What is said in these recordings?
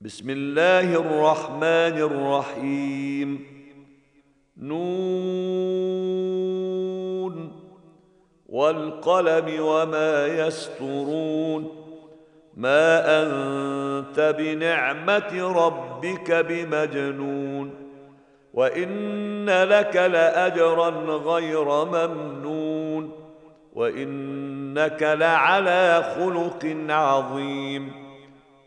بسم الله الرحمن الرحيم نون والقلم وما يسطرون ما انت بنعمه ربك بمجنون وان لك لاجرا غير ممنون وانك لعلى خلق عظيم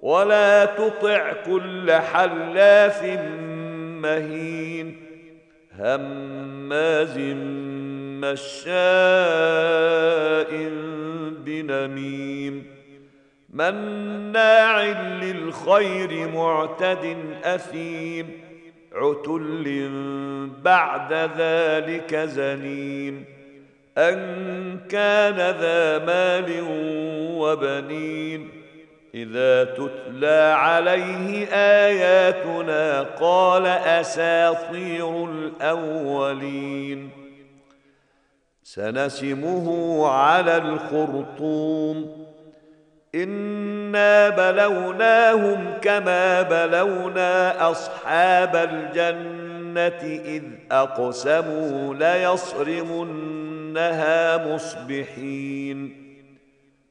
ولا تطع كل حلاف مهين هماز مشاء بنميم مناع للخير معتد أثيم عتل بعد ذلك زنيم أن كان ذا مال وبنين إذا تتلى عليه آياتنا قال أساطير الأولين. سنسمه على الخرطوم. إنا بلوناهم كما بلونا أصحاب الجنة إذ أقسموا ليصرمنها مصبحين.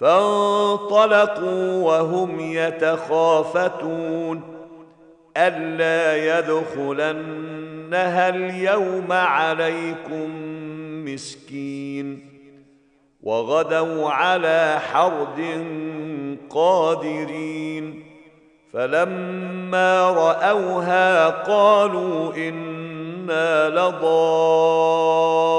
فانطلقوا وهم يتخافتون ألا يدخلنها اليوم عليكم مسكين وغدوا على حرد قادرين فلما رأوها قالوا إنا لضالون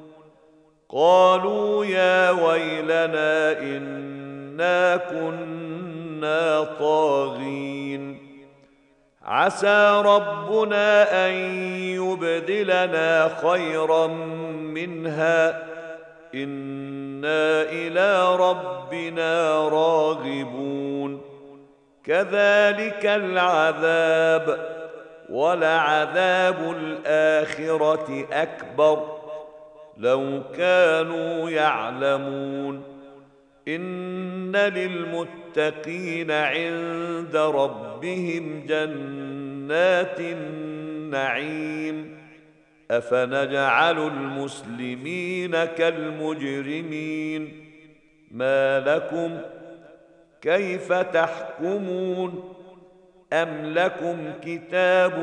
قالوا يا ويلنا إنا كنا طاغين. عسى ربنا أن يبدلنا خيرا منها. إنا إلى ربنا راغبون. كذلك العذاب ولعذاب الآخرة أكبر. لو كانوا يعلمون إن للمتقين عند ربهم جنات النعيم أفنجعل المسلمين كالمجرمين ما لكم كيف تحكمون أم لكم كتاب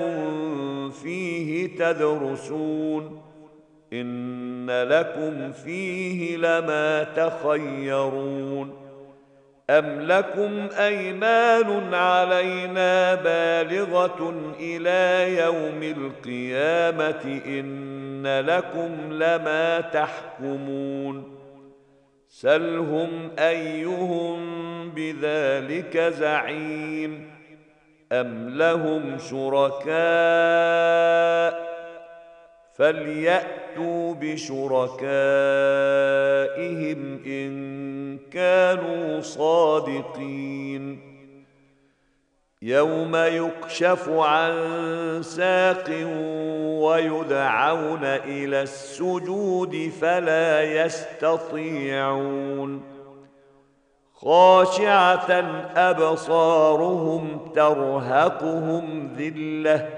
فيه تدرسون ان لكم فيه لما تخيرون ام لكم ايمان علينا بالغه إلى يوم القيامه ان لكم لما تحكمون سلهم ايهم بذلك زعيم ام لهم شركاء فليأتوا بشركائهم إن كانوا صادقين. يوم يكشف عن ساق ويدعون إلى السجود فلا يستطيعون. خاشعة أبصارهم ترهقهم ذلة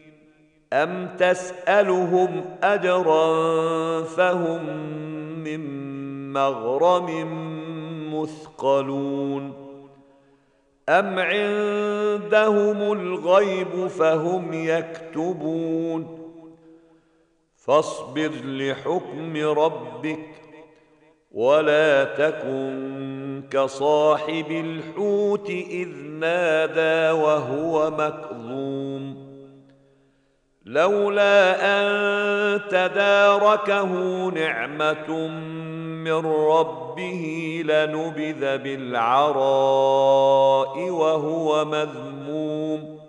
ام تسالهم اجرا فهم من مغرم مثقلون أم عندهم الغيب فهم يكتبون فاصبر لحكم ربك ولا تكن كصاحب الحوت إذ نادى وهو مكظوم لولا أن تداركه نعمة من ربه لنبذ بالعراء وهو مذموم.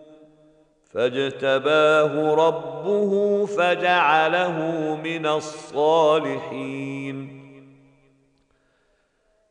فاجتباه ربه فجعله من الصالحين.